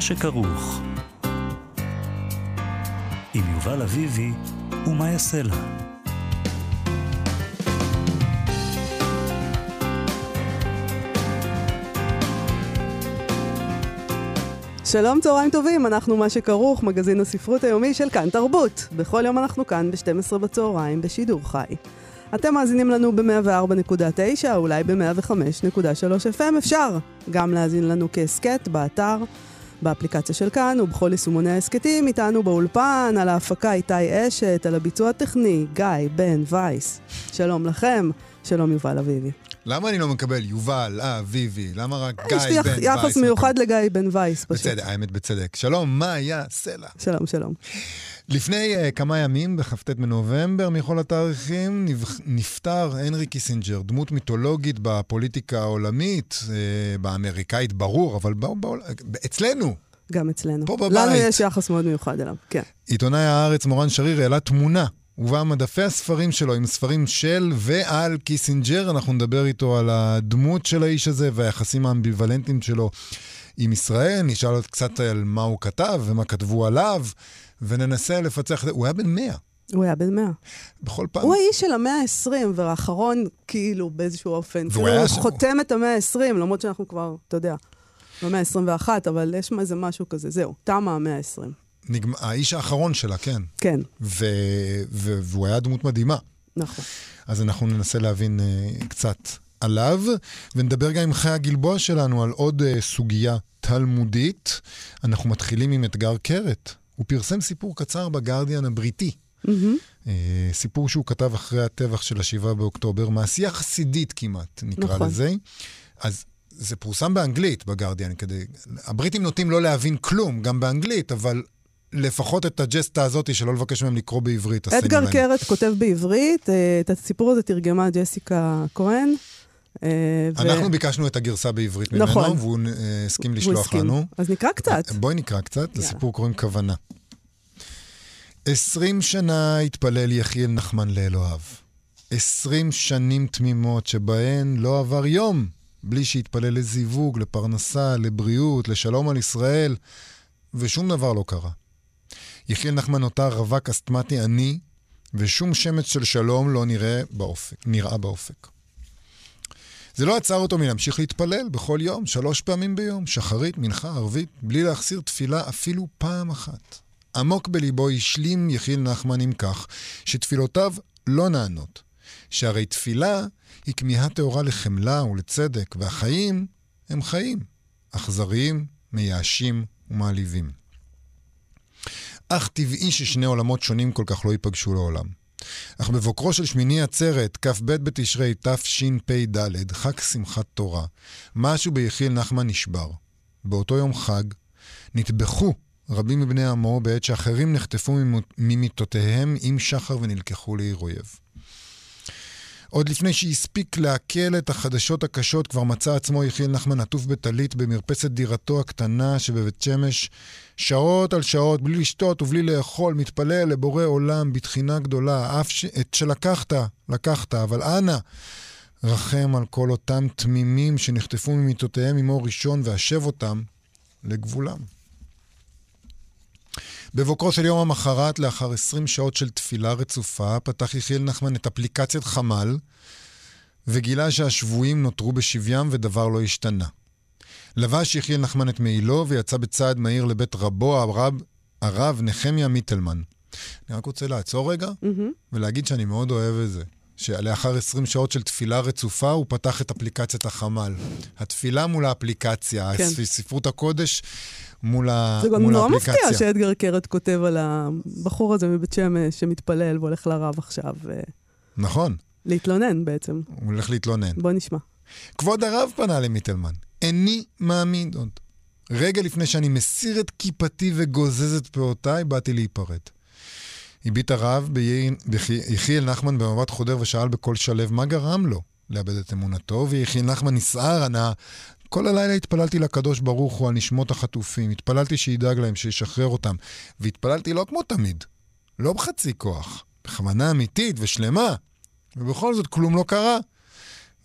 שכרוך. עם יובל אביבי ומה יעשה לה. שלום, צהריים טובים, אנחנו מה שכרוך, מגזין הספרות היומי של כאן תרבות. בכל יום אנחנו כאן ב-12 בצהריים בשידור חי. אתם מאזינים לנו ב-104.9, אולי ב-105.3 FM, אפשר גם להאזין לנו כהסכת באתר, באפליקציה של כאן ובכל יישומוני ההסכתים, איתנו באולפן, על ההפקה איתי אשת, על הביצוע הטכני, גיא בן וייס. שלום לכם, שלום יובל אביבי. למה אני לא מקבל יובל אביבי? למה רק גיא יש לי בן וייס? יחס מיוחד לגיא בן וייס, פשוט. בצדק, האמת בצדק. שלום, מאיה סלע? שלום, שלום. לפני uh, כמה ימים, בכ"ט בנובמבר, מכל התאריכים, נפטר הנרי קיסינג'ר, דמות מיתולוגית בפוליטיקה העולמית, uh, באמריקאית ברור, אבל בא, בא, אצלנו, גם אצלנו. פה בבית. לנו יש יחס מאוד מיוחד אליו, כן. עיתונאי הארץ מורן שריר העלה תמונה, ובה מדפי הספרים שלו עם ספרים של ועל קיסינג'ר. אנחנו נדבר איתו על הדמות של האיש הזה והיחסים האמביוולנטיים שלו עם ישראל. נשאל עוד קצת על מה הוא כתב ומה כתבו עליו, וננסה לפצח את זה. הוא היה בן 100. הוא היה בן 100. בכל פעם. הוא האיש של המאה ה-20, והאחרון, כאילו, באיזשהו אופן. והוא כאילו, היה הוא. חותם את המאה ה-20, למרות שאנחנו כבר, אתה יודע, במאה ה-21, אבל יש איזה משהו כזה. זהו, תמה המאה ה-20. נגמ... האיש האחרון שלה, כן. כן, ו... ו... והוא היה דמות מדהימה. נכון. אז אנחנו ננסה להבין uh, קצת עליו, ונדבר גם עם חיה הגלבוע שלנו על עוד uh, סוגיה תלמודית. אנחנו מתחילים עם אתגר קרת. הוא פרסם סיפור קצר בגרדיאן הבריטי. Uh, סיפור שהוא כתב אחרי הטבח של השבעה באוקטובר, מעשייה חסידית כמעט, נקרא נכון. לזה. אז זה פורסם באנגלית בגרדיאן, כדי... הבריטים נוטים לא להבין כלום, גם באנגלית, אבל לפחות את הג'סטה הזאת של לא לבקש מהם לקרוא בעברית, אדגר. קרת כותב בעברית, אה, את הסיפור הזה תרגמה ג'סיקה כהן. אה, ו- אנחנו ביקשנו את הגרסה בעברית ממנו, נכון. והוא אה, הסכים לשלוח. לנו. אז נקרא קצת. בואי נקרא קצת, יאללה. לסיפור קוראים כוונה. עשרים שנה התפלל יחיאל נחמן לאלוהיו. עשרים שנים תמימות שבהן לא עבר יום בלי שהתפלל לזיווג, לפרנסה, לבריאות, לשלום על ישראל, ושום דבר לא קרה. יחיאל נחמן נותר רווק אסתמטי עני, ושום שמץ של שלום לא נראה באופק, נראה באופק. זה לא עצר אותו מלהמשיך להתפלל בכל יום, שלוש פעמים ביום, שחרית, מנחה, ערבית, בלי להחסיר תפילה אפילו פעם אחת. עמוק בליבו השלים יחיל נחמן עם כך שתפילותיו לא נענות, שהרי תפילה היא כמיהה טהורה לחמלה ולצדק, והחיים הם חיים, אכזריים, מייאשים ומעליבים. אך טבעי ששני עולמות שונים כל כך לא ייפגשו לעולם. אך בבוקרו של שמיני עצרת, כ"ב בתשרי תשפ"ד, חג שמחת תורה, משהו ביחיל נחמן נשבר. באותו יום חג נטבחו רבים מבני עמו בעת שאחרים נחטפו ממיטותיהם עם שחר ונלקחו לעיר אויב. עוד לפני שהספיק לעכל את החדשות הקשות, כבר מצא עצמו יחיאל נחמן עטוף בטלית במרפסת דירתו הקטנה שבבית שמש, שעות על שעות, בלי לשתות ובלי לאכול, מתפלל לבורא עולם בתחינה גדולה, אף ש... את שלקחת, לקחת, אבל אנא, רחם על כל אותם תמימים שנחטפו ממיטותיהם אור ראשון, והשב אותם לגבולם. בבוקרו של יום המחרת, לאחר 20 שעות של תפילה רצופה, פתח יחיאל נחמן את אפליקציית חמ"ל, וגילה שהשבויים נותרו בשביים ודבר לא השתנה. לבש יחיאל נחמן את מעילו ויצא בצעד מהיר לבית רבו, הרב, הרב נחמיה מיטלמן. אני רק רוצה לעצור רגע מהמם. ולהגיד שאני מאוד אוהב את זה. שלאחר 20 שעות של תפילה רצופה, הוא פתח את אפליקציית החמ"ל. התפילה מול האפליקציה, כן. ספרות הקודש מול, ה... זה גם נורא האפליקציה. מפתיע שאדגר קרת כותב על הבחור הזה מבית שמש שמתפלל והולך לרב עכשיו אה, נכון, להתלונן בעצם. הוא הולך להתלונן. בוא נשמע. כבוד הרב פנה למיטלמן. איני מאמין עוד. רגע לפני שאני מסיר את כיפתי וגוזז את פאותיי, באתי להיפרד. הביט הרב ביחיאל נחמן במבט חודר ושאל בקול שלו מה גרם לו לאבד את אמונתו, ויחיאל נחמן נסער, ענה, כל הלילה התפללתי לקדוש ברוך הוא על נשמות החטופים, התפללתי שידאג להם, שישחרר אותם, והתפללתי לא כמו תמיד, לא בחצי כוח, בכוונה אמיתית ושלמה, ובכל זאת כלום לא קרה.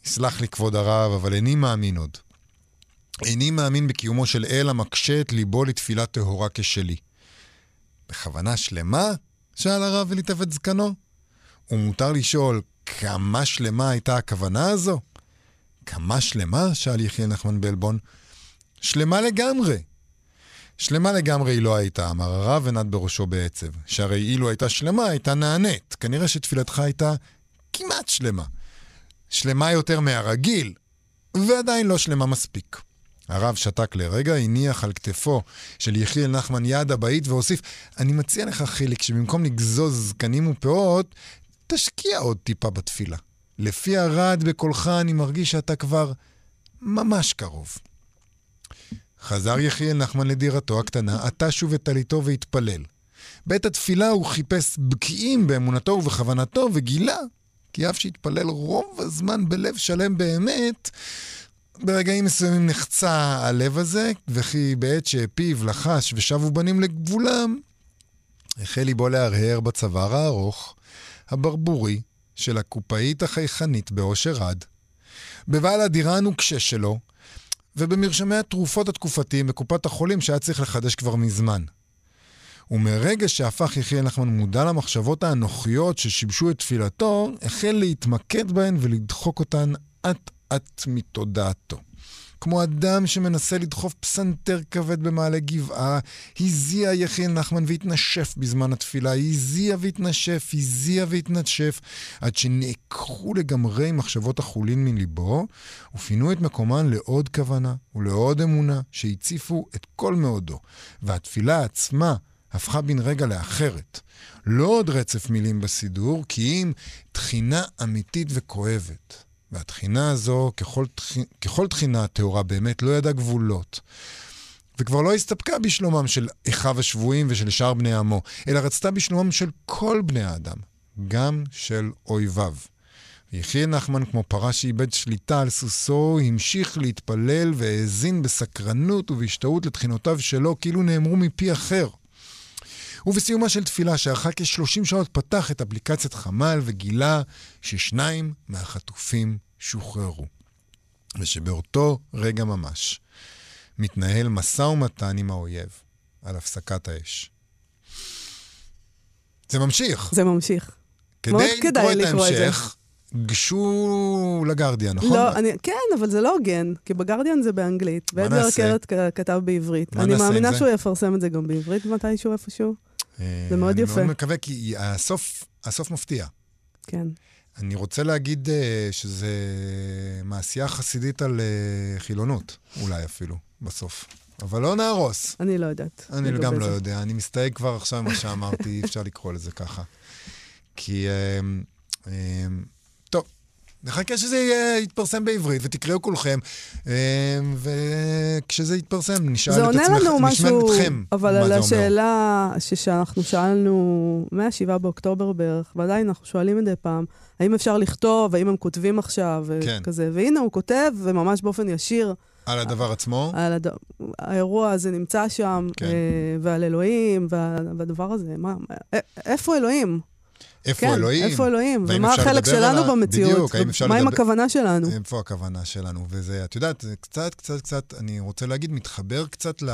יסלח לי כבוד הרב, אבל איני מאמין עוד. איני מאמין בקיומו של אל המקשה את ליבו לתפילה טהורה כשלי. בכוונה שלמה? שאל הרב וליטף את זקנו. ומותר לשאול, כמה שלמה הייתה הכוונה הזו? כמה שלמה? שאל יחיאל נחמן בלבון. שלמה לגמרי. שלמה לגמרי היא לא הייתה, אמר הרב ונד בראשו בעצב. שהרי אילו הייתה שלמה, הייתה נענית. כנראה שתפילתך הייתה כמעט שלמה. שלמה יותר מהרגיל, ועדיין לא שלמה מספיק. הרב שתק לרגע, הניח על כתפו של יחיאל נחמן יד הבאית והוסיף, אני מציע לך, חיליק, שבמקום לגזוז זקנים ופאות, תשקיע עוד טיפה בתפילה. לפי הרד בקולך אני מרגיש שאתה כבר ממש קרוב. חזר יחיאל נחמן לדירתו הקטנה, עטה שוב את טליתו והתפלל. בעת התפילה הוא חיפש בקיאים באמונתו ובכוונתו, וגילה כי אף שהתפלל רוב הזמן בלב שלם באמת, ברגעים מסוימים נחצה הלב הזה, וכי בעת שהפיו לחש ושבו בנים לגבולם, החל ליבו להרהר בצוואר הארוך, הברבורי, של הקופאית החייכנית באושר עד, בבעל הדירה הנוקשה שלו, ובמרשמי התרופות התקופתיים בקופת החולים שהיה צריך לחדש כבר מזמן. ומרגע שהפך יחיאל נחמן מודע למחשבות האנוכיות ששיבשו את תפילתו, החל להתמקד בהן ולדחוק אותן אט-אט מתודעתו. כמו אדם שמנסה לדחוף פסנתר כבד במעלה גבעה, הזיע יחיאל נחמן והתנשף בזמן התפילה, הזיע והתנשף, הזיע והתנשף, עד שנעקרו לגמרי מחשבות החולין מליבו, ופינו את מקומן לעוד כוונה ולעוד אמונה שהציפו את כל מאודו. והתפילה עצמה הפכה בן רגע לאחרת. לא עוד רצף מילים בסידור, כי אם תחינה אמיתית וכואבת. והתחינה הזו, ככל, ככל תחינה טהורה באמת, לא ידעה גבולות. וכבר לא הסתפקה בשלומם של אחיו השבויים ושל שאר בני עמו, אלא רצתה בשלומם של כל בני האדם, גם של אויביו. יחיה נחמן, כמו פרה שאיבד שליטה על סוסו, המשיך להתפלל והאזין בסקרנות ובהשתאות לתחינותיו שלו, כאילו נאמרו מפי אחר. ובסיומה של תפילה שארכה כ-30 שעות פתח את אפליקציית חמ"ל וגילה ששניים מהחטופים שוחררו. ושבאותו רגע ממש מתנהל משא ומתן עם האויב על הפסקת האש. זה ממשיך. זה ממשיך. כדי לקרוא את ההמשך, גשו לגרדיאן, נכון? לא, אני, כן, אבל זה לא הוגן, כי בגרדיאן זה באנגלית. ואדגר קרת כתב בעברית. מה אני מאמינה? שהוא יפרסם את זה גם בעברית מתישהו איפשהו. זה מאוד אני יפה. מאוד מקווה, כי הסוף, הסוף מפתיע. כן. אני רוצה להגיד uh, שזה מעשייה חסידית על uh, חילונות, אולי אפילו, בסוף. אבל לא נהרוס. אני לא יודעת. אני גם לא. יודע, אני מסתייג כבר עכשיו ממה שאמרתי, אי אפשר לקרוא לזה ככה. כי... נחכה שזה יהיה, יתפרסם בעברית, ותקראו כולכם, um, וכשזה יתפרסם, נשאל זה את עצמך, לנו משהו, אתכם, אבל על. השאלה שאנחנו שאלנו מ-7 באוקטובר בערך, ועדיין אנחנו שואלים מדי פעם, האם אפשר לכתוב, האם הם כותבים עכשיו, כן. וכזה, והנה הוא כותב, וממש באופן ישיר, על הדבר עצמו? על הד... האירוע הזה נמצא שם, כן. אה, ועל אלוהים, וה... והדבר הזה, מה, איפה אלוהים? איפה כן, אלוהים? איפה אלוהים? ומה החלק לדבר שלנו על במציאות? בדיוק, האם אפשר מה עם לדבר- הכוונה שלנו? איפה הכוונה שלנו? וזה, את יודעת, זה קצת, קצת, קצת, אני רוצה להגיד, מתחבר קצת ל...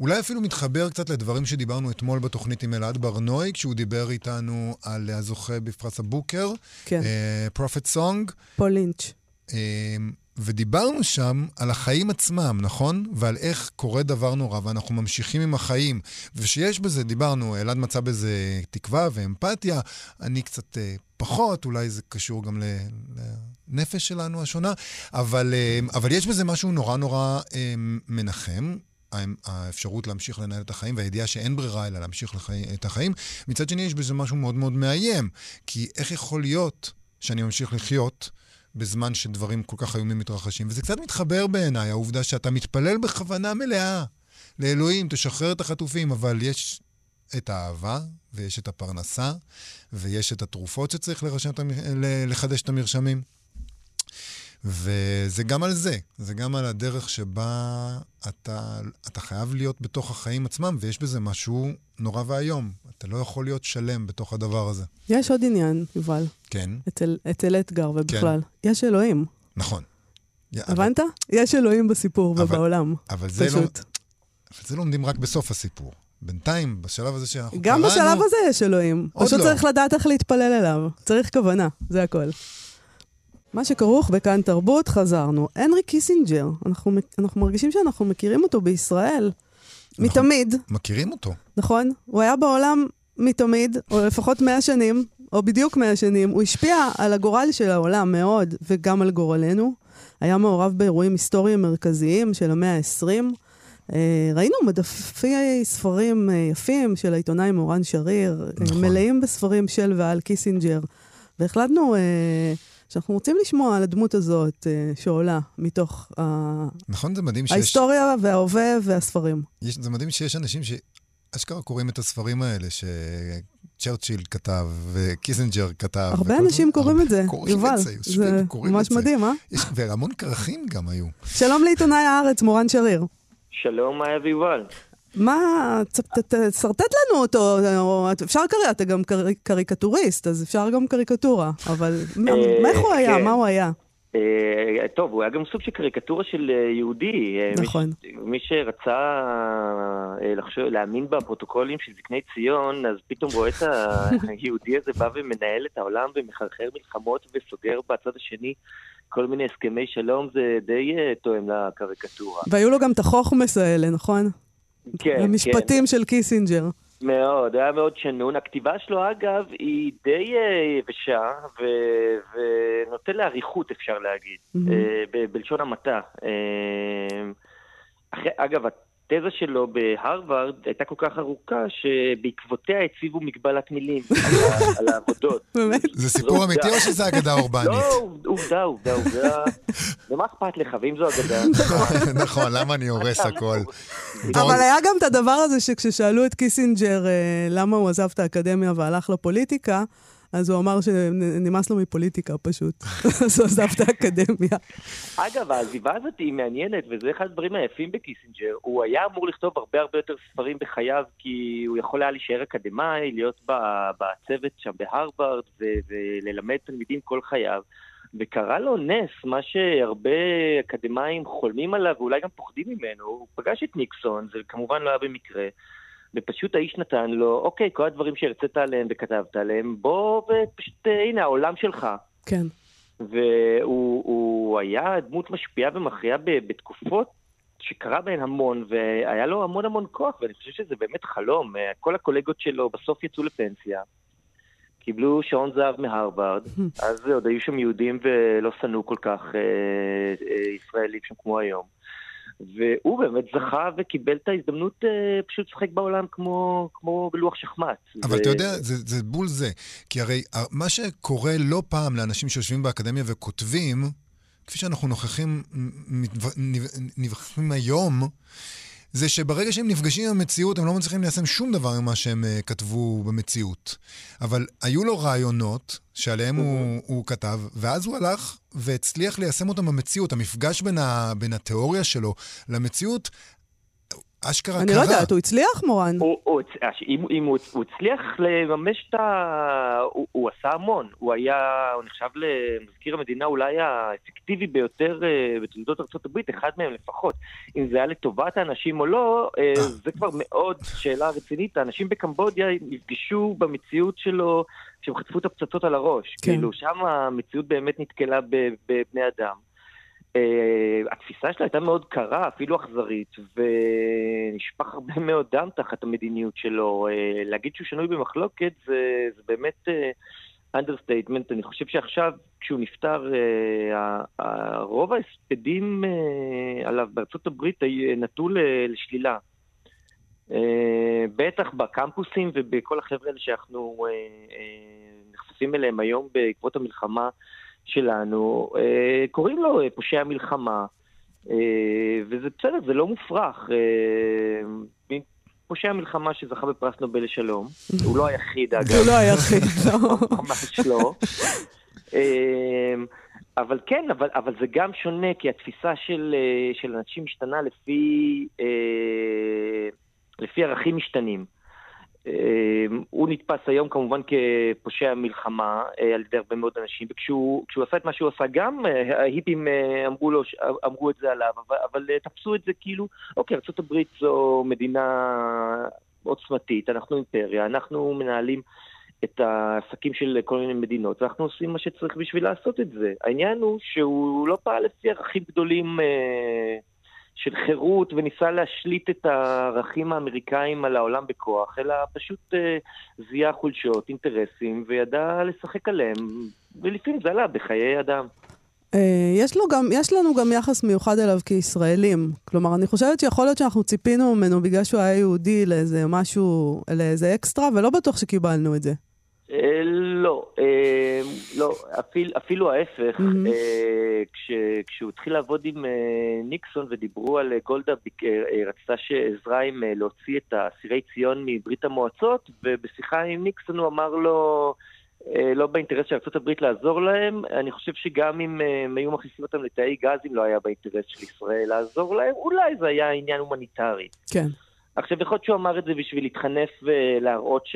אולי אפילו מתחבר קצת לדברים שדיברנו אתמול בתוכנית עם אלעד ברנועי, כשהוא דיבר איתנו על הזוכה בפרס הבוקר, כן, פרופט סונג, פול לינץ'. ודיברנו שם על החיים עצמם, נכון? ועל איך קורה דבר נורא, ואנחנו ממשיכים עם החיים. ושיש בזה, דיברנו, אלעד מצא בזה תקווה ואמפתיה, אני קצת אה, פחות, אולי זה קשור גם לנפש שלנו השונה, אבל, אה, אבל יש בזה משהו נורא נורא אה, מנחם. האפשרות להמשיך לנהל את החיים והידיעה שאין ברירה אלא להמשיך לחי... את החיים. מצד שני, יש בזה משהו מאוד מאוד מאיים, כי איך יכול להיות שאני ממשיך לחיות בזמן שדברים כל כך איומים מתרחשים. וזה קצת מתחבר בעיניי, העובדה שאתה מתפלל בכוונה מלאה לאלוהים, תשחרר את החטופים, אבל יש את האהבה, ויש את הפרנסה, ויש את התרופות שצריך לרשם, לחדש את המרשמים. וזה גם על זה, זה גם על הדרך שבה אתה, אתה חייב להיות בתוך החיים עצמם, ויש בזה משהו נורא ואיום. אתה לא יכול להיות שלם בתוך הדבר הזה. יש עוד עניין, יובל. כן. אצל, אצל אתגר ובכלל. כן. יש אלוהים. נכון. הבנת? אבל... יש אלוהים בסיפור אבל, ובעולם. אבל זה פשוט. לא... אבל זה לומדים רק בסוף הסיפור. בינתיים, בשלב הזה שאנחנו גם קראנו... גם בשלב הזה יש אלוהים. פשוט לא. צריך לדעת איך להתפלל אליו. צריך כוונה, זה הכל. מה שכרוך בכאן תרבות, חזרנו. הנרי קיסינג'ר, אנחנו, אנחנו מרגישים שאנחנו מכירים אותו בישראל נכון, מתמיד. מכירים אותו. נכון. הוא היה בעולם מתמיד, או לפחות 100 שנים, או בדיוק 100 שנים. הוא השפיע על הגורל של העולם מאוד, וגם על גורלנו. היה מעורב באירועים היסטוריים מרכזיים של המאה ה-20. אה, ראינו מדפי ספרים אה, יפים של העיתונאי מורן שריר, אה, נכון. מלאים בספרים של ועל קיסינג'ר, והחלטנו שאנחנו רוצים לשמוע על הדמות הזאת שעולה מתוך נכון, זה מדהים שיש... ההיסטוריה וההווה והספרים. יש, זה מדהים שיש אנשים שאשכרה קוראים את הספרים האלה, ש... צ'רצ'יל כתב וקיסינג'ר כתב. הרבה אנשים קוראים את זה, יובל. זה ממש מדהים, אה? והמון כרכים גם היו. שלום לעיתונאי הארץ, מורן שריר. שלום, מאיה ויובל. מה, תשרטט לנו אותו, אפשר קרוא, אתה גם קריקטוריסט, אז אפשר גם קריקטורה, אבל אה, איך הוא היה? כן. מה הוא היה? אה, טוב, הוא היה גם סוג של קריקטורה של אה, יהודי. נכון. מי שרצה להאמין בפרוטוקולים של זקני ציון, אז פתאום רואה את היהודי הזה בא ומנהל את העולם ומחרחר מלחמות וסוגר בצד השני כל מיני הסכמי שלום, זה די תואם לקריקטורה. והיו לו גם את החוכמס האלה, נכון? כן, המשפטים כן. של קיסינג'ר. מאוד, היה מאוד שנון. הכתיבה שלו, אגב, היא די uh, יבשה, ו- ונותן לאריכות, אפשר להגיד, mm-hmm. ב- בלשון המעטה. Uh, אגב, התזה שלו בהרווארד הייתה כל כך ארוכה, שבעקבותיה הציבו מגבלת מילים על העבודות. באמת? זה סיפור אמיתי או שזה אגדה אורבנית? לא, עובדה, עובדה, עובדה. ומה אכפת לך, ואם זו אגדה? נכון, למה אני הורס הכל? אבל היה גם את הדבר הזה שכששאלו את קיסינג'ר אה, למה הוא עזב את האקדמיה והלך לפוליטיקה, אז הוא אמר שנמאס לו מפוליטיקה פשוט, אז הוא עזב את האקדמיה. אגב, העזיבה הזאת היא מעניינת, וזה אחד הדברים היפים בקיסינג'ר. הוא היה אמור לכתוב הרבה הרבה יותר ספרים בחייו, כי הוא יכול היה להישאר אקדמאי, להיות בצוות שם בהרווארד, וללמד תלמידים כל חייו. וקרה לו נס, מה שהרבה אקדמאים חולמים עליו, ואולי גם פוחדים ממנו. הוא פגש את ניקסון, זה כמובן לא היה במקרה. ופשוט האיש נתן לו, אוקיי, כל הדברים שהרצית עליהם וכתבת עליהם, בוא ופשוט, אה, הנה, העולם שלך. כן. והוא היה דמות משפיעה ומכריעה בתקופות שקרה בהן המון, והיה לו המון המון כוח, ואני חושב שזה באמת חלום. אה, כל הקולגות שלו בסוף יצאו לפנסיה, קיבלו שעון זהב מהרווארד, אז עוד היו שם יהודים ולא שנאו כל כך אה, אה, ישראלים שם כמו היום. והוא באמת זכה וקיבל את ההזדמנות אה, פשוט לשחק בעולם כמו, כמו בלוח שחמט. אבל ו... אתה יודע, זה, זה בול זה. כי הרי מה שקורה לא פעם לאנשים שיושבים באקדמיה וכותבים, כפי שאנחנו נוכחים, נוכחים היום, זה שברגע שהם נפגשים עם המציאות, הם לא מצליחים ליישם שום דבר ממה שהם uh, כתבו במציאות. אבל היו לו רעיונות שעליהם הוא, הוא כתב, ואז הוא הלך והצליח ליישם אותם במציאות. המפגש בין, ה, בין התיאוריה שלו למציאות אשכרה אני קרה. אני לא יודעת, הוא הצליח, מורן? הוא, הוא, אם, אם הוא, הוא הצליח לממש את ה... הוא, הוא עשה המון. הוא היה, הוא נחשב למזכיר המדינה אולי האפקטיבי ביותר uh, בתולדות ארה"ב, אחד מהם לפחות. אם זה היה לטובת האנשים או לא, uh, זה כבר מאוד שאלה רצינית. האנשים בקמבודיה נפגשו במציאות שלו כשהם חטפו את הפצצות על הראש. כן. כאילו, שם המציאות באמת נתקלה בבני אדם. Uh, התפיסה שלה הייתה מאוד קרה, אפילו אכזרית, ונשפך הרבה מאוד דם תחת המדיניות שלו. Uh, להגיד שהוא שנוי במחלוקת זה, זה באמת understatement. Uh, אני חושב שעכשיו, כשהוא נפטר, רוב ההספדים עליו בארצות הברית נטו לשלילה. בטח בקמפוסים ובכל החבר'ה האלה שאנחנו נחשפים אליהם היום בעקבות המלחמה. שלנו, אה, קוראים לו אה, פושע מלחמה, אה, וזה בסדר, זה לא מופרך. פושע מלחמה שזכה בפרס נובל לשלום, הוא לא היחיד אגב. הוא לא היחיד, לא. ממש לא. אבל כן, אבל, אבל זה גם שונה, כי התפיסה של, של אנשים משתנה לפי, אה, לפי ערכים משתנים. אה, הוא נתפס היום כמובן כפושע מלחמה על ידי הרבה מאוד אנשים, וכשהוא עשה את מה שהוא עשה גם, ההיפים אמרו, לו, אמרו את זה עליו, אבל, אבל תפסו את זה כאילו, אוקיי, ארה"ב זו מדינה עוצמתית, אנחנו אימפריה, אנחנו מנהלים את העסקים של כל מיני מדינות, ואנחנו עושים מה שצריך בשביל לעשות את זה. העניין הוא שהוא לא פעל לפי ערכים גדולים אה, של חירות וניסה להשליט את הערכים האמריקאים על העולם בכוח, אלא פשוט אה, זיהה חולשות, אינטרסים, וידע לשחק עליהם, ולפעמים זה עלה בחיי אדם. אה, יש, לו גם, יש לנו גם יחס מיוחד אליו כישראלים. כלומר, אני חושבת שיכול להיות שאנחנו ציפינו ממנו בגלל שהוא היה יהודי לאיזה משהו, לאיזה אקסטרה, ולא בטוח שקיבלנו את זה. אה, לא, אה, לא, אפילו, אפילו ההפך. כש, כשהוא התחיל לעבוד עם ניקסון ודיברו על גולדה, רצתה שעזרה עם להוציא את אסירי ציון מברית המועצות, ובשיחה עם ניקסון הוא אמר לו, לא באינטרס של ארה"ב לעזור להם, אני חושב שגם אם הם היו מכניסים אותם לתאי גזים לא היה באינטרס של ישראל לעזור להם, אולי זה היה עניין הומניטרי. כן. עכשיו, יכול להיות שהוא אמר את זה בשביל להתחנף ולהראות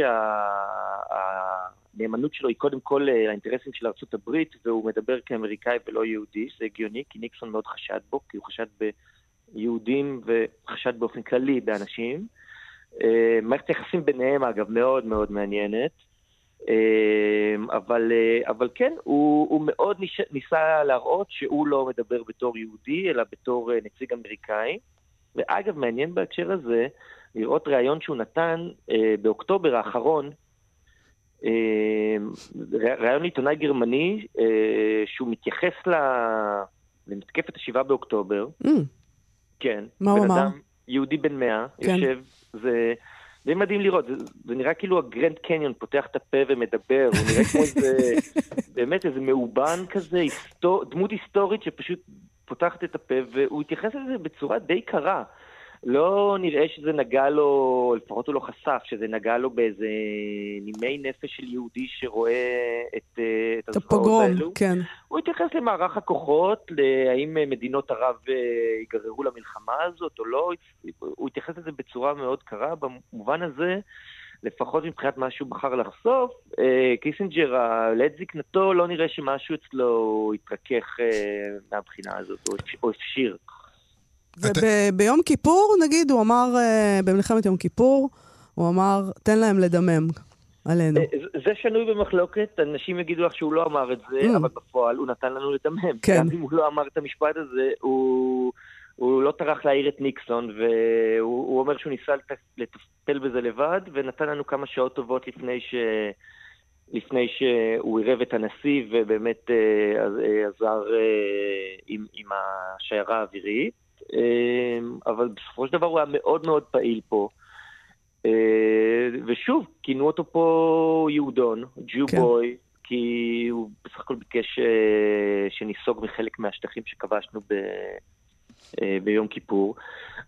שהנאמנות שלו היא קודם כל לאינטרסים של ארצות הברית, והוא מדבר כאמריקאי ולא יהודי, זה הגיוני, כי ניקסון מאוד חשד בו, כי הוא חשד ביהודים וחשד באופן כללי באנשים. אה, מערכת היחסים ביניהם, אגב, מאוד מאוד מעניינת. אה, אבל, אה, אבל כן, הוא, הוא מאוד ניסה להראות שהוא לא מדבר בתור יהודי, אלא בתור נציג אמריקאי. ואגב, מעניין בהקשר הזה לראות ראיון שהוא נתן אה, באוקטובר האחרון, אה, ראיון לעיתונאי גרמני, אה, שהוא מתייחס ל... למתקפת השבעה באוקטובר. Mm. כן. מה הוא אמר? יהודי בן מאה, כן. יושב, זה... זה מדהים לראות, זה, זה נראה כאילו הגרנד קניון פותח את הפה ומדבר, הוא נראה כמו איזה, באמת איזה מאובן כזה, היסטור, דמות היסטורית שפשוט פותחת את הפה, והוא התייחס לזה בצורה די קרה. לא נראה שזה נגע לו, לפחות הוא לא חשף, שזה נגע לו באיזה נימי נפש של יהודי שרואה את, אה, את הזוועות האלו. כן. הוא התייחס למערך הכוחות, האם מדינות ערב אה, ייגררו למלחמה הזאת או לא, הוא התייחס לזה בצורה מאוד קרה. במובן הזה, לפחות מבחינת מה שהוא בחר לחשוף, אה, קיסינג'ר, לעת זקנתו, לא נראה שמשהו אצלו התרכך מהבחינה הזאת, או הפשיר. וביום כיפור, נגיד, הוא אמר, אה, במלחמת יום כיפור, הוא אמר, תן להם לדמם עלינו. אה, זה שנוי במחלוקת, אנשים יגידו לך שהוא לא אמר את זה, mm. אבל בפועל הוא נתן לנו לדמם. כן. גם אם הוא לא אמר את המשפט הזה, הוא... הוא לא טרח להעיר את ניקסון, והוא אומר שהוא ניסה לטפל בזה לבד, ונתן לנו כמה שעות טובות לפני, ש... לפני שהוא עירב את הנשיא ובאמת אה, עזר עם, עם השיירה האווירית. אמ, אבל בסופו של דבר הוא היה מאוד מאוד פעיל פה. אה, ושוב, כינו אותו פה יהודון, ג'ו כן. בוי, כי הוא בסך הכל ביקש אה, שניסוג מחלק מהשטחים שכבשנו ב, אה, ביום כיפור.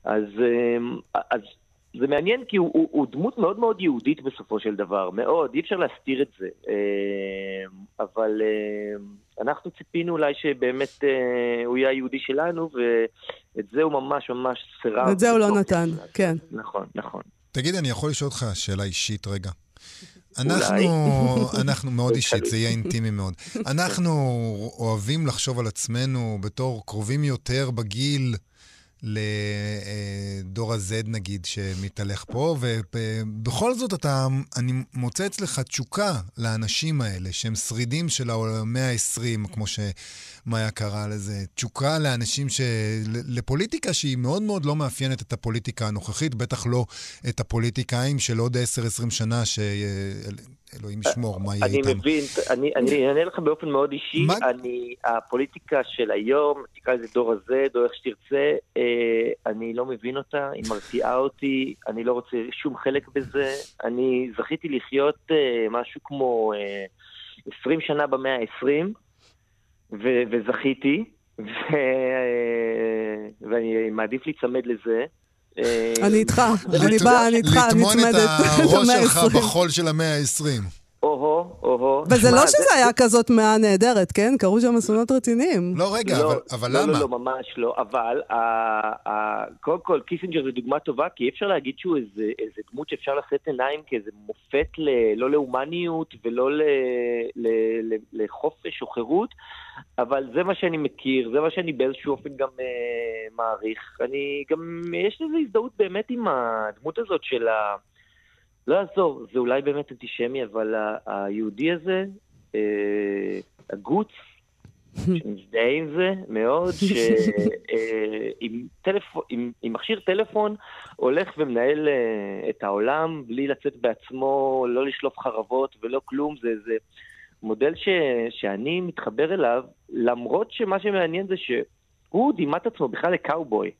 אז, אמ, אז זה מעניין כי הוא, הוא, הוא דמות מאוד מאוד יהודית בסופו של דבר, מאוד, אי אפשר להסתיר את זה. אבל אנחנו ציפינו אולי שבאמת אה, הוא יהיה היהודי שלנו, ואת זה הוא ממש ממש סירב. ואת זה הוא לא נתן, כן. נכון, נכון. תגיד, אני יכול לשאול אותך שאלה אישית רגע? אנחנו, אנחנו מאוד אישית, זה יהיה אינטימי מאוד. אנחנו אוהבים לחשוב על עצמנו בתור קרובים יותר בגיל לדור ה-Z נגיד, שמתהלך פה, ובכל זאת אתה, אני מוצא אצלך תשוקה לאנשים האלה, שהם שרידים של המאה ה-20, כמו שמאיה קרא לזה. תשוקה לאנשים ש... לפוליטיקה שהיא מאוד מאוד לא מאפיינת את הפוליטיקה הנוכחית, בטח לא את הפוליטיקאים של עוד 10-20 שנה, ש... אלוהים ישמור, מה יהיה איתם. אני מבין, אני אענה לך באופן מאוד אישי. אני, הפוליטיקה של היום, תקרא לזה דור הזה, דור איך שתרצה, אה, אני לא מבין אותה, היא מרתיעה אותי, אני לא רוצה שום חלק בזה. אני זכיתי לחיות אה, משהו כמו 20 אה, שנה במאה ה-20. ו- וזכיתי, ו- ואני מעדיף להיצמד לזה. אה, אני איתך, אני באה, אני איתך, לטמון את נצמדת הראש שלך. בחול של המאה ה-20. או-הו, או-הו. וזה לא שזה היה כזאת מאה נהדרת, כן? קרו שם אסונות רציניים. לא, רגע, לא, אבל- אבל לא, למה? לא, לא, ממש לא. אבל, קודם כל, קיסינג'ר זה דוגמה טובה, כי אי אפשר להגיד שהוא איזה, דמות שאפשר לשאת עיניים כאיזה מופת לא להומניות ולא לחופש או חירות, אבל זה מה שאני מכיר, זה מה שאני באיזשהו אופן גם אה, מעריך. אני גם, יש לזה הזדהות באמת עם הדמות הזאת של ה... לא יעזור, זה אולי באמת אנטישמי, אבל היהודי הזה, אה, הגוץ, שמזדהה עם זה מאוד, שעם טלפון, עם, עם מכשיר טלפון הולך ומנהל אה, את העולם בלי לצאת בעצמו, לא לשלוף חרבות ולא כלום, זה איזה מודל ש, שאני מתחבר אליו, למרות שמה שמעניין זה שהוא דימה את עצמו בכלל לקאובוי.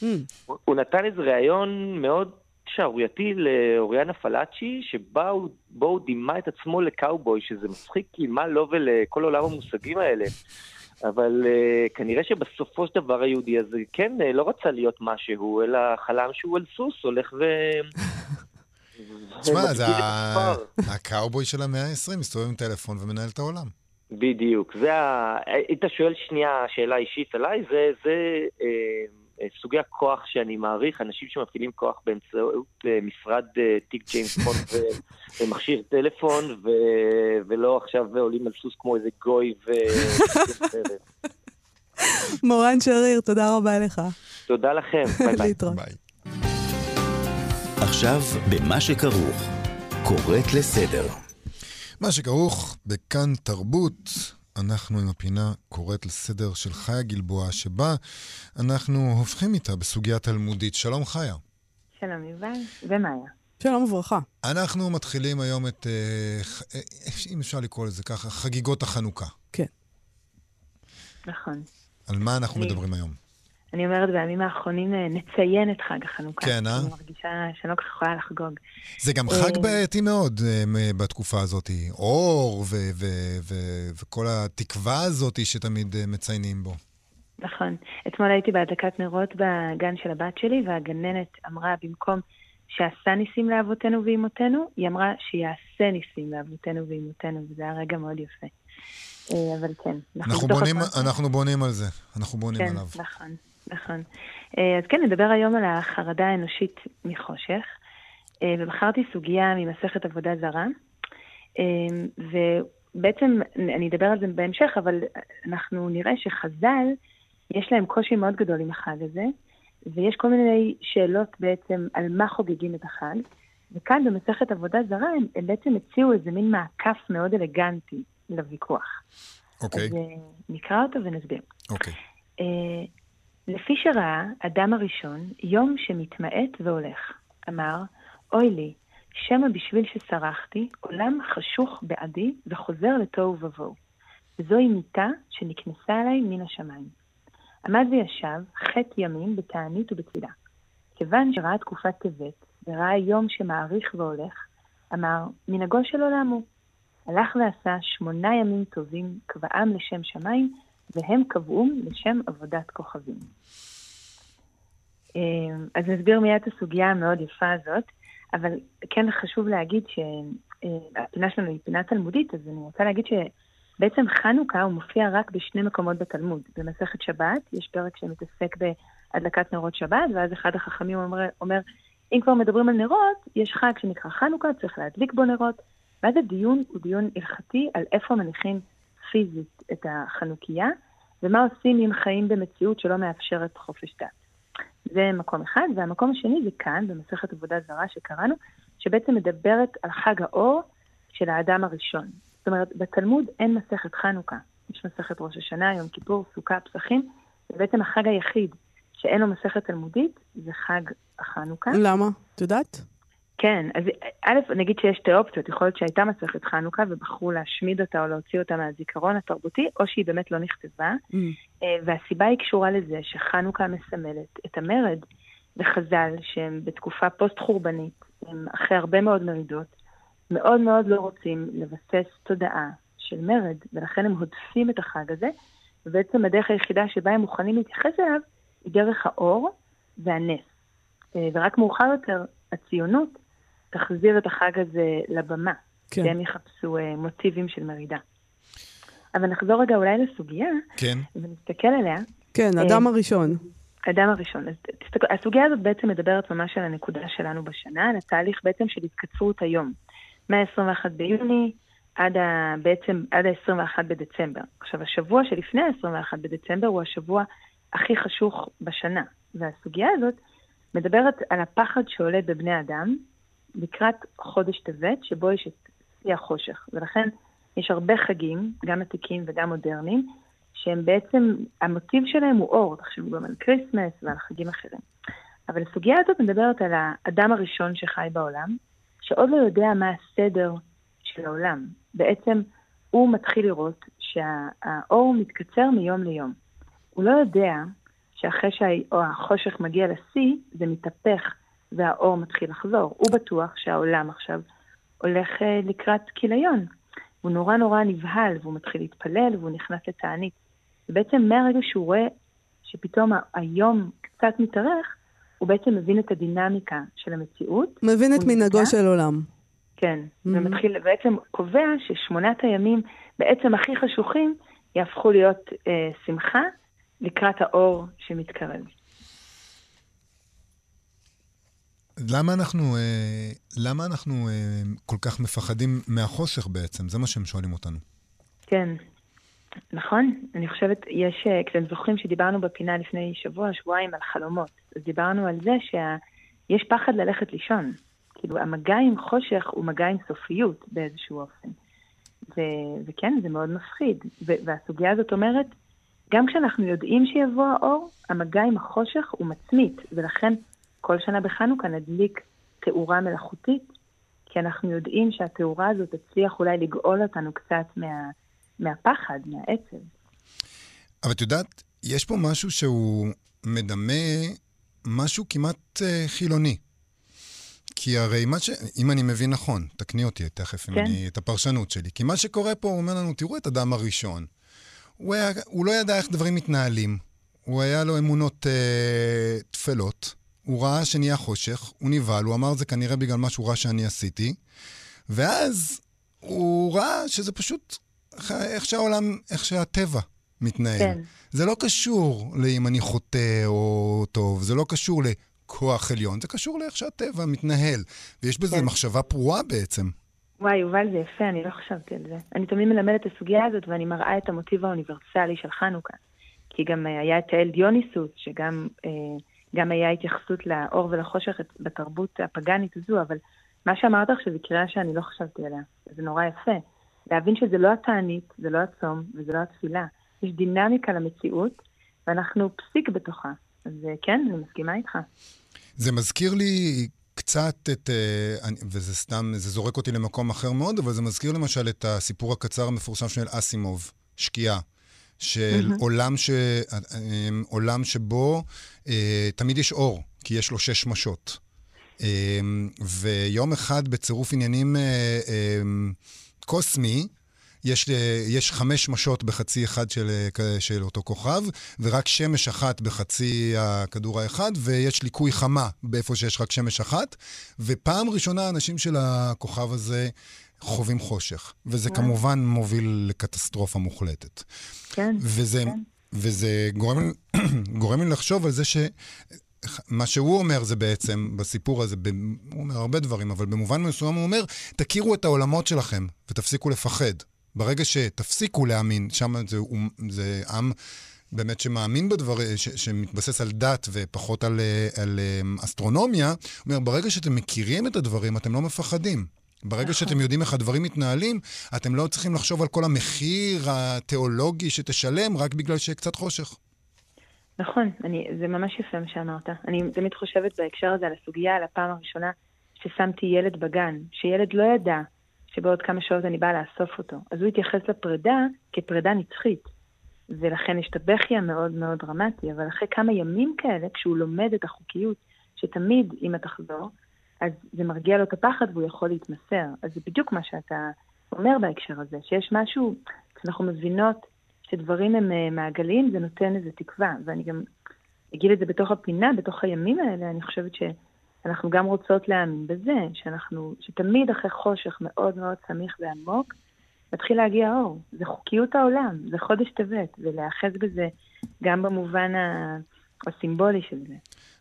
Hmm. הוא נתן איזה ראיון מאוד שערורייתי לאוריאנה פלאצ'י, שבה הוא, דימה את עצמו לקאובוי, שזה מצחיק כי מה לו ולכל עולם המושגים האלה. אבל uh, כנראה שבסופו של דבר היהודי הזה כן uh, לא רצה להיות משהו, אלא חלם שהוא על סוס, הולך ו... תשמע, זה. הקאובוי של המאה ה-20, מסתובב עם טלפון ומנהל את העולם. בדיוק. זה ה... אם אתה שואל שנייה שאלה אישית עליי, זה, זה אה, אה, סוגי הכוח שאני מעריך, אנשים שמפעילים כוח באמצעות אה, משרד אה, תיק ג'יימס בונד ו- ומכשיר טלפון, ו... ולא עכשיו עולים על סוס כמו איזה גוי ו... מורן שריר, תודה רבה לך. תודה לכם, ביי ביי. להתראות. ביי. עכשיו במה שכרוך. קוראת לסדר. מה שכרוך בכאן תרבות, אנחנו עם הפינה קוראת לסדר של חיה גלבוע, שבה אנחנו הופכים איתה בסוגיה תלמודית. שלום חיה. שלום יובל ומאיה. שלום וברכה. אנחנו מתחילים היום את, אה, אה, אם אפשר לקרוא לזה ככה, חגיגות החנוכה. כן. נכון. על מה אנחנו מדברים היום? אני אומרת, בימים האחרונים אה, נציין את חג החנוכה. כן, אה? אני מרגישה שאני לא כל כך יכולה לחגוג. זה גם אה, חג בעייתי מאוד אה, בתקופה הזאת. אור וכל התקווה הזאת שתמיד מציינים בו. נכון. אתמול הייתי בהדלקת נרות בגן של הבת שלי, והגננת אמרה, במקום שעשה ניסים לאבותינו ואימותינו, היא אמרה שיעשה ניסים לאבותינו ואימותינו, וזה היה רגע מאוד יפה. אבל כן. אנחנו בתוך בונים. אנחנו בונים על זה. אנחנו בונים כן, עליו. נכון, נכון. אה, אז כן, נדבר היום על החרדה האנושית מחושך, אה, ובחרתי סוגיה ממסכת עבודה זרה, אה, ובעצם אני אדבר על זה בהמשך, אבל אנחנו נראה שחז"ל, יש להם קושי מאוד גדול עם החג הזה, ויש כל מיני שאלות בעצם על מה חוגגים את החג, וכאן במסכת עבודה זרה הם, הם בעצם הציעו איזה מין מעקף מאוד אלגנטי לוויכוח. אוקיי, אז אה, נקרא אותו ונסביר. אוקיי. אה, לפי שראה אדם הראשון יום שמתמעט והולך, אמר, אוי לי, שמא בשביל שסרחתי, עולם חשוך בעדי וחוזר לתוהו ובוהו. וזוהי מיטה שנכנסה עליי מן השמיים. עמד וישב חטא ימים בתענית ובתפילה. כיוון שראה תקופת טבת, וראה יום שמאריך והולך, אמר, מנהגו של עולם הוא. הלך ועשה שמונה ימים טובים, קבעם לשם שמיים, והם קבעום לשם עבודת כוכבים. אה, אז נסביר מיד את הסוגיה המאוד יפה הזאת, אבל כן חשוב להגיד שהפינה שלנו היא פינה תלמודית, אז אני רוצה להגיד שבעצם חנוכה הוא מופיע רק בשני מקומות בתלמוד. במסכת שבת, יש פרק שמתעסק בהדלקת נרות שבת, ואז אחד החכמים אומר, אומר אם כבר מדברים על נרות, יש חג שנקרא חנוכה, צריך להדליק בו נרות, ואז הדיון הוא דיון הלכתי על איפה מניחים פיזית את החנוכיה, ומה עושים אם חיים במציאות שלא מאפשרת חופש דת. זה מקום אחד, והמקום השני זה כאן, במסכת עבודה זרה שקראנו, שבעצם מדברת על חג האור של האדם הראשון. זאת אומרת, בתלמוד אין מסכת חנוכה. יש מסכת ראש השנה, יום כיפור, סוכה, פסחים, זה בעצם החג היחיד שאין לו מסכת תלמודית, זה חג החנוכה. למה? את יודעת? כן, אז א', נגיד שיש שתי אופציות, יכול להיות שהייתה מסכת חנוכה ובחרו להשמיד אותה או להוציא אותה מהזיכרון התרבותי, או שהיא באמת לא נכתבה. Mm. אה, והסיבה היא קשורה לזה שחנוכה מסמלת את המרד וחז"ל, שהם בתקופה פוסט-חורבנית, הם אחרי הרבה מאוד מרידות, מאוד מאוד לא רוצים לבסס תודעה של מרד, ולכן הם הודפים את החג הזה, ובעצם הדרך היחידה שבה הם מוכנים להתייחס אליו היא דרך האור והנס. אה, ורק מאוחר יותר הציונות תחזיר את החג הזה לבמה, כן. והם יחפשו אה, מוטיבים של מרידה. אבל נחזור רגע אולי לסוגיה, כן. ונסתכל עליה. כן, אדם הראשון. אדם הראשון. אז תסתכל, הסוגיה הזאת בעצם מדברת ממש על הנקודה שלנו בשנה, על התהליך בעצם של התקצרות היום. מה-21 ביוני עד ה, בעצם עד ה-21 בדצמבר. עכשיו, השבוע שלפני ה-21 בדצמבר הוא השבוע הכי חשוך בשנה, והסוגיה הזאת מדברת על הפחד שעולה בבני אדם לקראת חודש טבת, שבו יש את שיא החושך. ולכן יש הרבה חגים, גם עתיקים וגם מודרניים, שהם בעצם, המוטיב שלהם הוא אור, תחשבו גם על כריסמס ועל חגים אחרים. אבל הסוגיה הזאת מדברת על האדם הראשון שחי בעולם, שעוד לא יודע מה הסדר של העולם. בעצם הוא מתחיל לראות שהאור מתקצר מיום ליום. הוא לא יודע שאחרי שהחושך מגיע לשיא, זה מתהפך והאור מתחיל לחזור. הוא בטוח שהעולם עכשיו הולך אה, לקראת כיליון. הוא נורא נורא נבהל, והוא מתחיל להתפלל, והוא נכנס לתענית. ובעצם מהרגע שהוא רואה שפתאום היום קצת מתארך, הוא בעצם מבין את הדינמיקה של המציאות. מבין את מנהגו של עולם. כן, mm-hmm. ומתחיל, בעצם קובע ששמונת הימים בעצם הכי חשוכים יהפכו להיות אה, שמחה לקראת האור שמתקרב. למה אנחנו, אה, למה אנחנו אה, כל כך מפחדים מהחושך בעצם? זה מה שהם שואלים אותנו. כן, נכון. אני חושבת, יש, אה, כשאתם זוכרים שדיברנו בפינה לפני שבוע, שבועיים על חלומות, אז דיברנו על זה שיש פחד ללכת לישון. כאילו, המגע עם חושך הוא מגע עם סופיות באיזשהו אופן. ו- וכן, זה מאוד מפחיד. ו- והסוגיה הזאת אומרת, גם כשאנחנו יודעים שיבוא האור, המגע עם החושך הוא מצמית, ולכן כל שנה בחנוכה נדליק תאורה מלאכותית, כי אנחנו יודעים שהתאורה הזאת תצליח אולי לגאול אותנו קצת מה, מהפחד, מהעצב. אבל את יודעת, יש פה משהו שהוא מדמה משהו כמעט uh, חילוני. כי הרי מה ש... אם אני מבין נכון, תקני אותי תכף כן. אני... את הפרשנות שלי. כי מה שקורה פה, הוא אומר לנו, תראו את אדם הראשון. הוא, היה... הוא לא ידע איך דברים מתנהלים. הוא היה לו אמונות אה, טפלות. הוא ראה שנהיה חושך, הוא נבהל, הוא אמר, זה כנראה בגלל משהו רע שאני עשיתי. ואז הוא ראה שזה פשוט איך שהעולם, איך שהטבע מתנהל. כן. זה לא קשור לאם אני חוטא או טוב, זה לא קשור לכוח עליון, זה קשור לאיך שהטבע מתנהל. ויש בזה כן. מחשבה פרועה בעצם. וואי, יובל, זה יפה, אני לא חשבתי על זה. אני תמיד מלמדת את הסוגיה הזאת, ואני מראה את המוטיב האוניברסלי של חנוכה. כי גם אה, היה את האל דיוניסוס, שגם אה, גם היה התייחסות לאור ולחושך בתרבות הפגאנית הזו, אבל מה שאמרת עכשיו זו קריאה שאני לא חשבתי עליה. זה נורא יפה. להבין שזה לא התענית, זה לא הצום וזה לא התפילה. יש דינמיקה למציאות, ואנחנו פסיק בתוכה. אז אה, כן, אני מסכימה איתך. זה מזכיר לי קצת את, אה, וזה סתם, זה זורק אותי למקום אחר מאוד, אבל זה מזכיר למשל את הסיפור הקצר המפורסם של אסימוב, שקיעה. של mm-hmm. עולם, ש... אה, עולם שבו אה, תמיד יש אור, כי יש לו שש שמשות. אה, ויום אחד בצירוף עניינים אה, אה, קוסמי, יש, אה, יש חמש שמשות בחצי אחד של, אה, של אותו כוכב, ורק שמש אחת בחצי הכדור האחד, ויש ליקוי חמה באיפה שיש רק שמש אחת. ופעם ראשונה האנשים של הכוכב הזה חווים חושך. וזה yeah. כמובן מוביל לקטסטרופה מוחלטת. כן, וזה, כן. וזה גורם, גורם לי לחשוב על זה ש... מה שהוא אומר זה בעצם, בסיפור הזה, הוא אומר הרבה דברים, אבל במובן מסוים הוא אומר, תכירו את העולמות שלכם ותפסיקו לפחד. ברגע שתפסיקו להאמין, שם זה, זה עם באמת שמאמין בדברים, שמתבסס על דת ופחות על, על אמ, אסטרונומיה, הוא אומר, ברגע שאתם מכירים את הדברים, אתם לא מפחדים. ברגע נכון. שאתם יודעים איך הדברים מתנהלים, אתם לא צריכים לחשוב על כל המחיר התיאולוגי שתשלם רק בגלל שקצת חושך. נכון, אני, זה ממש יפה מה שאמרת. אני תמיד חושבת בהקשר הזה על הסוגיה, על הפעם הראשונה ששמתי ילד בגן, שילד לא ידע שבעוד כמה שעות אני באה לאסוף אותו. אז הוא התייחס לפרידה כפרידה נצחית. ולכן יש את הבכי המאוד מאוד דרמטי, אבל אחרי כמה ימים כאלה, כשהוא לומד את החוקיות, שתמיד אמא תחזור, אז זה מרגיע לו את הפחד והוא יכול להתמסר. אז זה בדיוק מה שאתה אומר בהקשר הזה, שיש משהו, כשאנחנו מבינות שדברים הם אה, מעגליים, זה נותן איזו תקווה. ואני גם אגיד את זה בתוך הפינה, בתוך הימים האלה, אני חושבת שאנחנו גם רוצות להאמין בזה, שאנחנו, שתמיד אחרי חושך מאוד מאוד סמיך ועמוק, מתחיל להגיע אור. זה חוקיות העולם, זה חודש טבת, ולהיאחז בזה גם במובן הסימבולי של זה.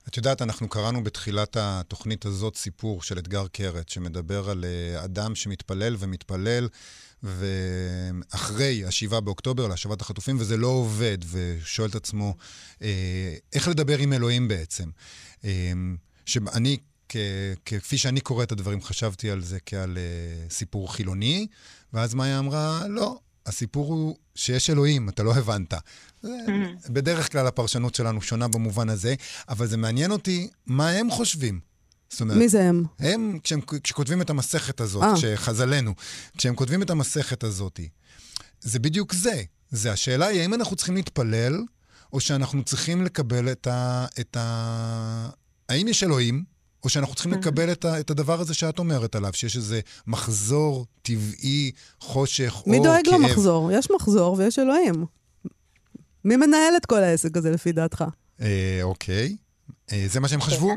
את יודעת, אנחנו קראנו בתחילת התוכנית הזאת סיפור של אתגר קרת, שמדבר על אה, אדם שמתפלל ומתפלל, ואחרי השבעה באוקטובר להשבת החטופים, וזה לא עובד, ושואל את עצמו, אה, איך לדבר עם אלוהים בעצם? אה, שאני, כפי שאני קורא את הדברים, חשבתי על זה כעל סיפור חילוני, ואז מאיה אמרה, לא, הסיפור הוא שיש אלוהים, אתה לא הבנת. Mm-hmm. בדרך כלל הפרשנות שלנו שונה במובן הזה, אבל זה מעניין אותי מה הם חושבים. זאת אומרת, מי זה הם? הם, כשהם, כשכותבים את המסכת הזאת, 아. אה. כשחז"לנו, כשהם כותבים את המסכת הזאת, זה בדיוק זה. זה השאלה היא, האם אנחנו צריכים להתפלל, או שאנחנו צריכים לקבל את ה... את ה... האם יש אלוהים, או שאנחנו צריכים לקבל את, ה, את הדבר הזה שאת אומרת עליו, שיש איזה מחזור טבעי, חושך, אור, כאב. מי דואג למחזור? יש מחזור ויש אלוהים. מי מנהל את כל העסק הזה, לפי דעתך? אה, אוקיי. אה, זה מה שהם חשבו?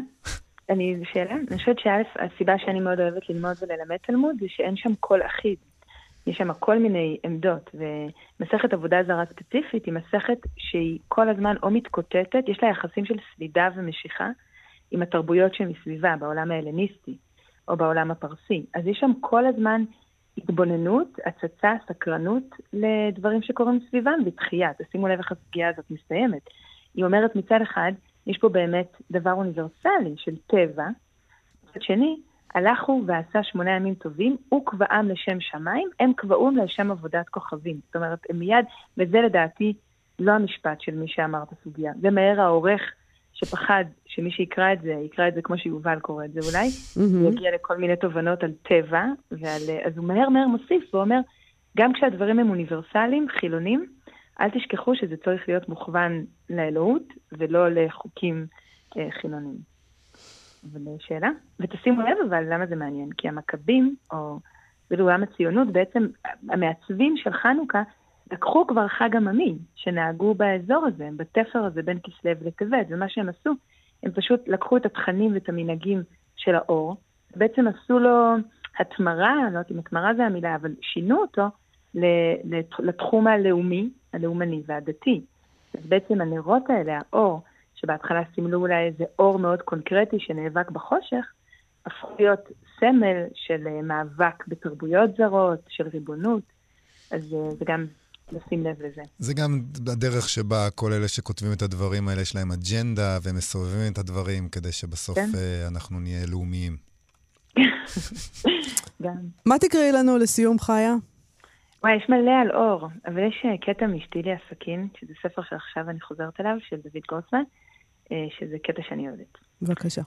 אני, זו שאלה. אני חושבת שהסיבה שאני מאוד אוהבת ללמוד וללמד תלמוד, זה שאין שם קול אחיד. יש שם כל מיני עמדות, ומסכת עבודה זרה ספציפית היא מסכת שהיא כל הזמן או מתקוטטת, יש לה יחסים של סלידה ומשיכה עם התרבויות שמסביבה, בעולם ההלניסטי או בעולם הפרסי. אז יש שם כל הזמן התבוננות, הצצה, סקרנות לדברים שקורים סביבם ותחייה. תשימו לב איך הסוגיה הזאת מסתיימת. היא אומרת מצד אחד, יש פה באמת דבר אוניברסלי של טבע, מצד שני, הלך הוא ועשה שמונה ימים טובים, הוא קבעם לשם שמיים, הם קבעום לשם עבודת כוכבים. זאת אומרת, הם מיד, וזה לדעתי לא המשפט של מי שאמר את הסוגיה. זה מהר העורך שפחד שמי שיקרא את זה, יקרא את זה כמו שיובל קורא את זה אולי, mm-hmm. יגיע לכל מיני תובנות על טבע, ועל, אז הוא מהר מהר מוסיף ואומר, גם כשהדברים הם אוניברסליים, חילונים, אל תשכחו שזה צריך להיות מוכוון לאלוהות ולא לחוקים אה, חילוניים. אבל שאלה, ותשימו לב אבל למה זה מעניין, כי המכבים, או בעולם הציונות, בעצם המעצבים של חנוכה, לקחו כבר חג עממי שנהגו באזור הזה, בתפר הזה בין כסלו לטבת, ומה שהם עשו, הם פשוט לקחו את התכנים ואת המנהגים של האור, בעצם עשו לו התמרה, לא יודעת אם התמרה זה המילה, אבל שינו אותו לתחום הלאומי, הלאומני והדתי. אז בעצם הנרות האלה, האור, שבהתחלה סימלו אולי איזה אור מאוד קונקרטי שנאבק בחושך, הפכו להיות סמל של אה, מאבק בתרבויות זרות, של ריבונות. אז אה, זה גם לשים לב לזה. זה גם הדרך שבה כל אלה שכותבים את הדברים האלה, יש להם אג'נדה, והם מסובבים את הדברים כדי שבסוף כן? uh, אנחנו נהיה לאומיים. גם. מה תקראי לנו לסיום, חיה? וואי, יש מלא על אור, אבל יש אה, קטע משתי לי הסכין, שזה ספר שעכשיו אני חוזרת אליו, של דוד גורצמן, אה, שזה קטע שאני אוהבת. בבקשה.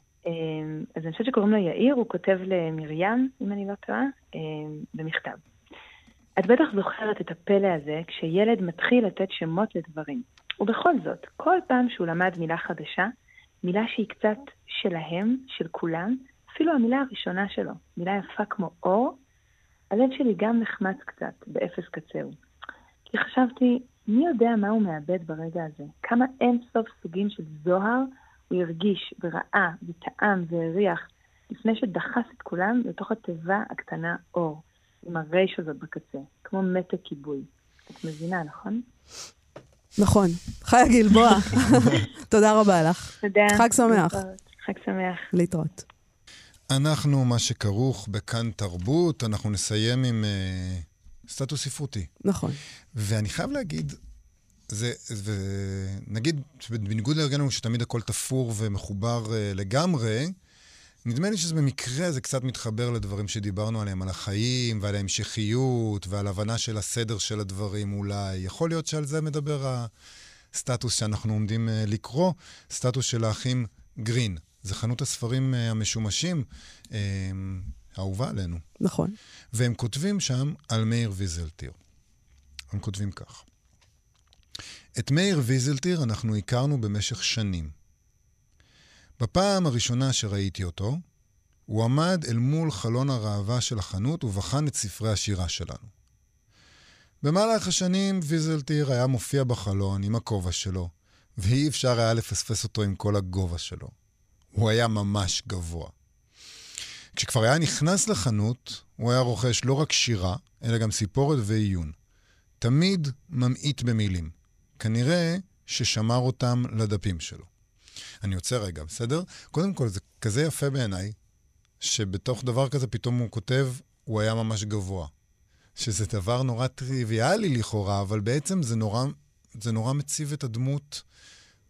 אז אני חושבת שקוראים לו יאיר, הוא כותב למרים, אם אני לא טועה, במכתב. את בטח זוכרת את הפלא הזה כשילד מתחיל לתת שמות לדברים. ובכל זאת, כל פעם שהוא למד מילה חדשה, מילה שהיא קצת שלהם, של כולם, אפילו המילה הראשונה שלו, מילה יפה כמו אור, הלב שלי גם נחמץ קצת, באפס קצהו. כי חשבתי, מי יודע מה הוא מאבד ברגע הזה? כמה אין סוף סוגים של זוהר הוא הרגיש וראה וטעם והריח לפני שדחס את כולם לתוך התיבה הקטנה אור. עם הרייש הזאת בקצה, כמו מתק כיבוי. את מבינה, נכון? נכון. חיה גלבוע, תודה רבה לך. תודה. חג שמח. חג שמח. להתראות. אנחנו, מה שכרוך בכאן תרבות, אנחנו נסיים עם uh, סטטוס ספרותי. נכון. ואני חייב להגיד, זה, ונגיד, בניגוד להרגלנו שתמיד הכל תפור ומחובר uh, לגמרי, נדמה לי שזה במקרה זה קצת מתחבר לדברים שדיברנו עליהם, על החיים ועל ההמשכיות ועל הבנה של הסדר של הדברים אולי. יכול להיות שעל זה מדבר הסטטוס שאנחנו עומדים אה, לקרוא, סטטוס של האחים גרין. זה חנות הספרים אה, המשומשים, אה, אהובה עלינו. נכון. והם כותבים שם על מאיר ויזלטיר. הם כותבים כך: את מאיר ויזלטיר אנחנו הכרנו במשך שנים. בפעם הראשונה שראיתי אותו, הוא עמד אל מול חלון הראווה של החנות ובחן את ספרי השירה שלנו. במהלך השנים ויזלטיר היה מופיע בחלון עם הכובע שלו, ואי אפשר היה לפספס אותו עם כל הגובה שלו. הוא היה ממש גבוה. כשכבר היה נכנס לחנות, הוא היה רוכש לא רק שירה, אלא גם סיפורת ועיון. תמיד ממעיט במילים. כנראה ששמר אותם לדפים שלו. אני עוצר רגע, בסדר? קודם כל, זה כזה יפה בעיניי, שבתוך דבר כזה פתאום הוא כותב, הוא היה ממש גבוה. שזה דבר נורא טריוויאלי לכאורה, אבל בעצם זה נורא, זה נורא מציב את הדמות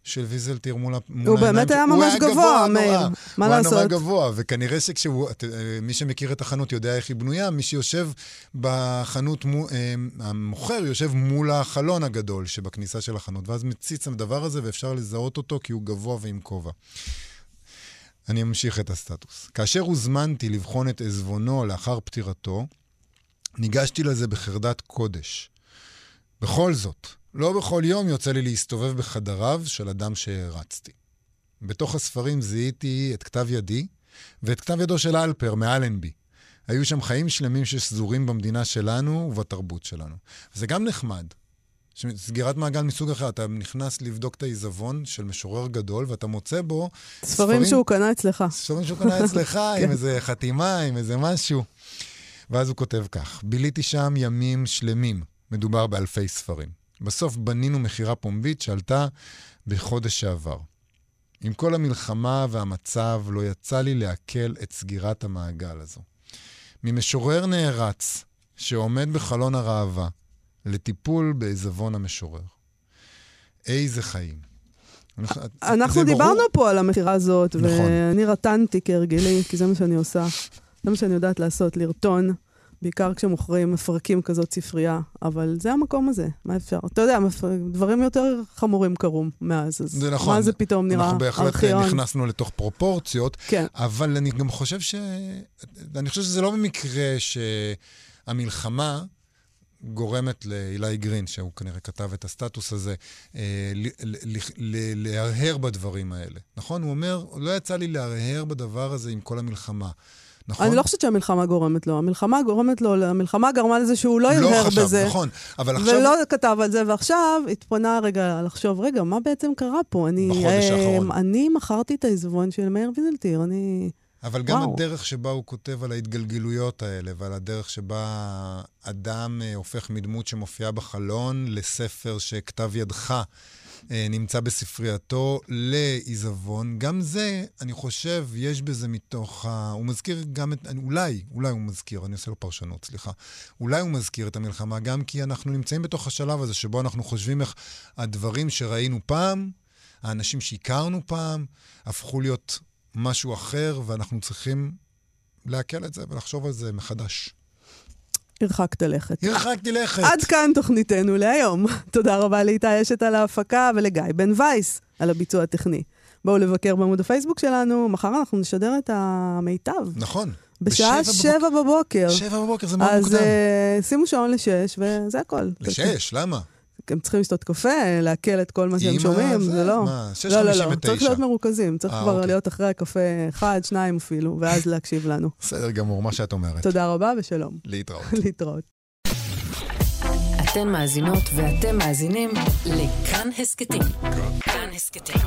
של ויזלטיר מול העיניים. הוא באמת היה ממש גבוה, מאיר. מה לעשות? הוא היה נורא גבוה, וכנראה שכשהוא, אה, מי שמכיר את החנות יודע איך היא בנויה, מי שיושב בחנות, אה, המוכר יושב מול החלון הגדול שבכניסה של החנות, ואז מציץ הדבר הזה ואפשר לזהות אותו כי הוא גבוה ועם כובע. אני אמשיך את הסטטוס. כאשר הוזמנתי לבחון את עזבונו לאחר פטירתו, ניגשתי לזה בחרדת קודש. בכל זאת, לא בכל יום יוצא לי להסתובב בחדריו של אדם שהערצתי. בתוך הספרים זיהיתי את כתב ידי ואת כתב ידו של אלפר מאלנבי. היו שם חיים שלמים ששזורים במדינה שלנו ובתרבות שלנו. זה גם נחמד. סגירת מעגל מסוג אחר, אתה נכנס לבדוק את העיזבון של משורר גדול, ואתה מוצא בו ספרים שהוא קנה אצלך. ספרים שהוא קנה אצלך, כן. עם איזה חתימה, עם איזה משהו. ואז הוא כותב כך: ביליתי שם ימים שלמים, מדובר באלפי ספרים. בסוף בנינו מכירה פומבית שעלתה בחודש שעבר. עם כל המלחמה והמצב, לא יצא לי לעכל את סגירת המעגל הזו. ממשורר נערץ, שעומד בחלון הראווה, לטיפול בעיזבון המשורר. איזה חיים. אנחנו זה ברור? דיברנו פה על המכירה הזאת, נכון. ואני רטנתי כהרגלי, כי זה מה שאני עושה. זה מה שאני יודעת לעשות, לרטון, בעיקר כשמוכרים, מפרקים כזאת ספרייה, אבל זה המקום הזה, מה אפשר? אתה יודע, דברים יותר חמורים קרו מאז, אז זה נכון. מה זה פתאום נראה אנחנו בהחלט ארכיון? נכנסנו לתוך פרופורציות, כן. אבל אני גם חושב ש... אני חושב שזה לא במקרה שהמלחמה גורמת לאילי גרין, שהוא כנראה כתב את הסטטוס הזה, אה, להרהר בדברים האלה. נכון? הוא אומר, לא יצא לי להרהר בדבר הזה עם כל המלחמה. נכון? אני לא חושבת שהמלחמה גורמת לו. המלחמה גורמת לו, המלחמה גרמה לזה שהוא לא לא הרהר חשב, בזה. נכון. אבל עכשיו... ולא כתב על זה, ועכשיו התפנה רגע לחשוב, רגע, מה בעצם קרה פה? אני, בחודש אה, האחרון. אני מכרתי את העיזבון של מאיר ויזלטיר, אני... אבל גם וואו. הדרך שבה הוא כותב על ההתגלגלויות האלה, ועל הדרך שבה אדם אה, הופך מדמות שמופיעה בחלון לספר שכתב ידך נמצא בספרייתו לעיזבון, גם זה, אני חושב, יש בזה מתוך ה... הוא מזכיר גם את... אולי, אולי הוא מזכיר, אני עושה לו פרשנות, סליחה. אולי הוא מזכיר את המלחמה, גם כי אנחנו נמצאים בתוך השלב הזה שבו אנחנו חושבים איך הדברים שראינו פעם, האנשים שהכרנו פעם, הפכו להיות משהו אחר, ואנחנו צריכים לעכל את זה ולחשוב על זה מחדש. הרחקת לכת. הרחקתי לכת. עד כאן תוכניתנו להיום. תודה רבה לאיתי אשת על ההפקה ולגיא בן וייס על הביצוע הטכני. בואו לבקר בעמוד הפייסבוק שלנו, מחר אנחנו נשדר את המיטב. נכון. בשעה בשבע שבע בבוקר. שבע בבוקר זה מאוד אז מוקדם. אה, שימו שעון לשש, וזה הכל. לשש, למה? הם צריכים לשתות קפה, לעכל את כל מה שהם שומעים, זה לא. מה, לא, לא, לא. צריך להיות מרוכזים, צריך אה, כבר אוקיי. להיות אחרי הקפה אחד, שניים אפילו, ואז להקשיב לנו. בסדר גמור, מה שאת אומרת. תודה רבה ושלום. להתראות. להתראות. אתן מאזינות ואתם מאזינים לכאן הסכתים. כאן הסכתים,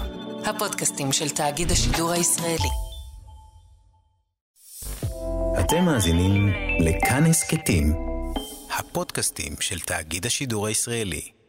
הפודקאסטים של תאגיד השידור הישראלי. אתם מאזינים לכאן הסכתים, הפודקאסטים של תאגיד השידור הישראלי.